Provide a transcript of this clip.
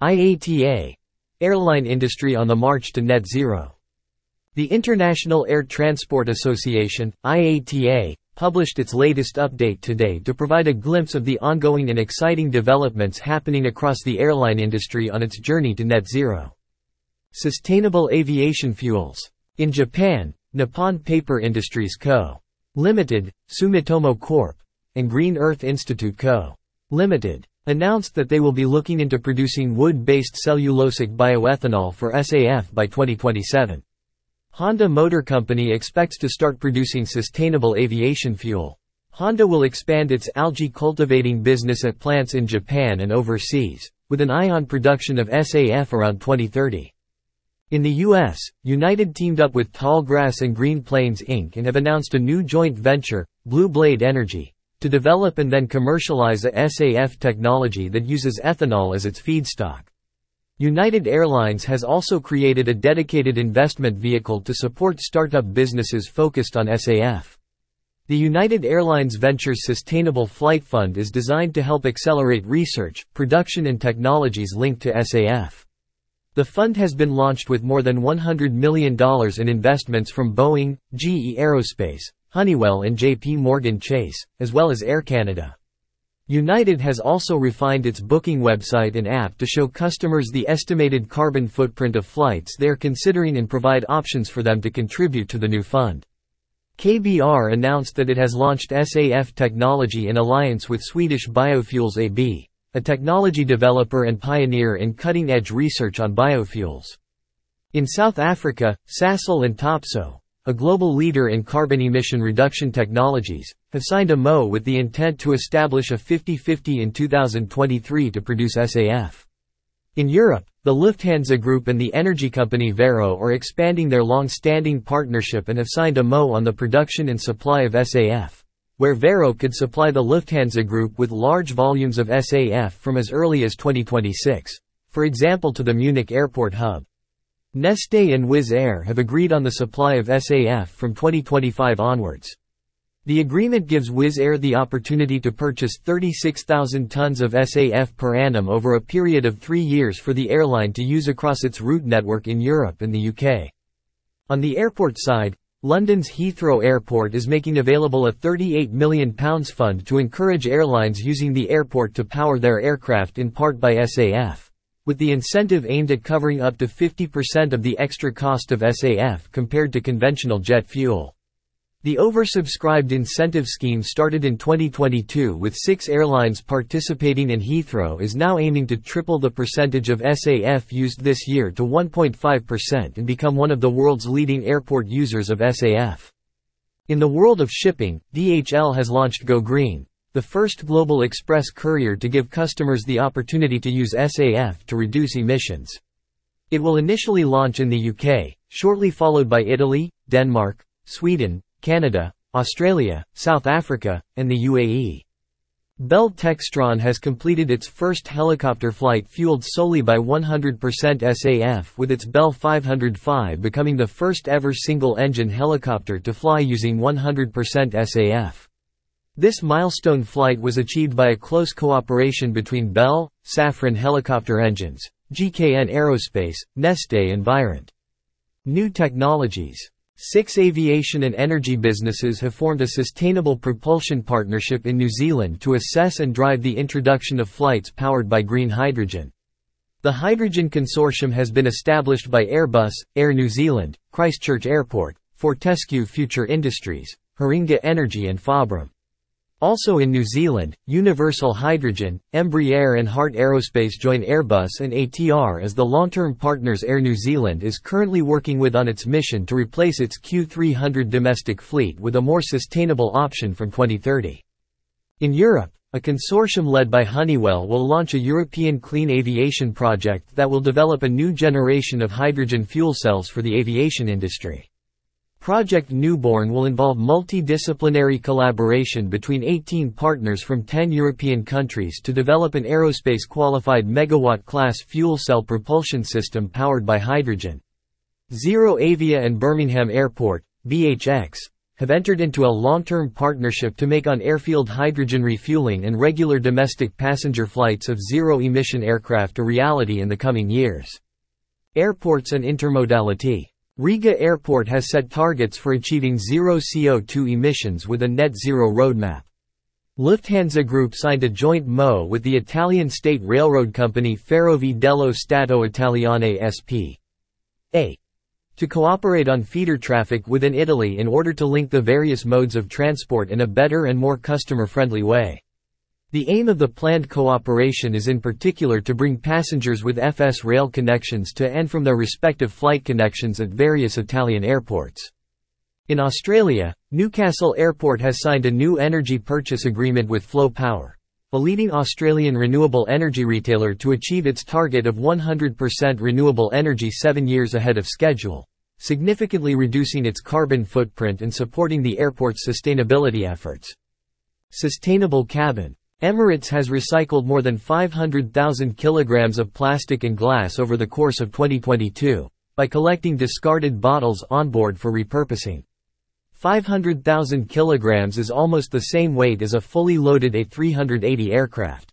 IATA Airline industry on the march to net zero. The International Air Transport Association, IATA, published its latest update today to provide a glimpse of the ongoing and exciting developments happening across the airline industry on its journey to net zero. Sustainable aviation fuels. In Japan, Nippon Paper Industries Co. Limited, Sumitomo Corp. and Green Earth Institute Co. Limited announced that they will be looking into producing wood-based cellulosic bioethanol for SAF by 2027. Honda Motor Company expects to start producing sustainable aviation fuel. Honda will expand its algae cultivating business at plants in Japan and overseas, with an eye on production of SAF around 2030. In the U.S., United teamed up with Tallgrass and Green Plains Inc. and have announced a new joint venture, Blue Blade Energy, to develop and then commercialize a SAF technology that uses ethanol as its feedstock. United Airlines has also created a dedicated investment vehicle to support startup businesses focused on SAF. The United Airlines Ventures Sustainable Flight Fund is designed to help accelerate research, production and technologies linked to SAF. The fund has been launched with more than $100 million in investments from Boeing, GE Aerospace, Honeywell and JP Morgan Chase, as well as Air Canada. United has also refined its booking website and app to show customers the estimated carbon footprint of flights they are considering and provide options for them to contribute to the new fund. KBR announced that it has launched SAF technology in alliance with Swedish Biofuels AB, a technology developer and pioneer in cutting-edge research on biofuels. In South Africa, Sasol and Topsoe, a global leader in carbon emission reduction technologies, have signed a MO with the intent to establish a 50-50 in 2023 to produce SAF. In Europe, the Lufthansa Group and the energy company Verbio are expanding their long-standing partnership and have signed a MO on the production and supply of SAF, where Verbio could supply the Lufthansa Group with large volumes of SAF from as early as 2026, for example to the Munich airport hub. Neste and Wizz Air have agreed on the supply of SAF from 2025 onwards. The agreement gives Wizz Air the opportunity to purchase 36,000 tons of SAF per annum over a period of three years for the airline to use across its route network in Europe and the UK. On the airport side, London's Heathrow Airport is making available a £38 million fund to encourage airlines using the airport to power their aircraft in part by SAF with the incentive aimed at covering up to 50% of the extra cost of SAF compared to conventional jet fuel. The oversubscribed incentive scheme started in 2022 with six airlines participating and Heathrow is now aiming to triple the percentage of SAF used this year to 1.5% and become one of the world's leading airport users of SAF. In the world of shipping, DHL has launched Go Green, the first global express courier to give customers the opportunity to use SAF to reduce emissions. It will initially launch in the UK, shortly followed by Italy, Denmark, Sweden, Canada, Australia, South Africa, and the UAE. Bell Textron has completed its first helicopter flight fueled solely by 100% SAF with its Bell 505 becoming the first ever single-engine helicopter to fly using 100% SAF. This milestone flight was achieved by a close cooperation between Bell, Safran Helicopter Engines, GKN Aerospace, Neste and Virent. New technologies. Six aviation and energy businesses have formed a sustainable propulsion partnership in New Zealand to assess and drive the introduction of flights powered by green hydrogen. The Hydrogen Consortium has been established by Airbus, Air New Zealand, Christchurch Airport, Fortescue Future Industries, Hiringa Energy and Fabrum. Also in New Zealand, Universal Hydrogen, Embraer and Heart Aerospace join Airbus and ATR as the long-term partners Air New Zealand is currently working with on its mission to replace its Q300 domestic fleet with a more sustainable option from 2030. In Europe, a consortium led by Honeywell will launch a European clean aviation project that will develop a new generation of hydrogen fuel cells for the aviation industry. Project Newborn will involve multidisciplinary collaboration between 18 partners from 10 European countries to develop an aerospace-qualified megawatt-class fuel cell propulsion system powered by hydrogen. ZeroAvia and Birmingham Airport, BHX, have entered into a long-term partnership to make on-airfield hydrogen refueling and regular domestic passenger flights of zero-emission aircraft a reality in the coming years. Airports and intermodality. Riga Airport has set targets for achieving zero CO2 emissions with a net zero roadmap. Lufthansa Group signed a joint MO with the Italian state railroad company Ferrovie dello Stato Italiane S.p.A. to cooperate on feeder traffic within Italy in order to link the various modes of transport in a better and more customer-friendly way. The aim of the planned cooperation is in particular to bring passengers with FS rail connections to and from their respective flight connections at various Italian airports. In Australia, Newcastle Airport has signed a new energy purchase agreement with Flow Power, a leading Australian renewable energy retailer to achieve its target of 100% renewable energy seven years ahead of schedule, significantly reducing its carbon footprint and supporting the airport's sustainability efforts. Sustainable cabin Emirates has recycled more than 500,000 kilograms of plastic and glass over the course of 2022 by collecting discarded bottles on board for repurposing. 500,000 kilograms is almost the same weight as a fully loaded A380 aircraft.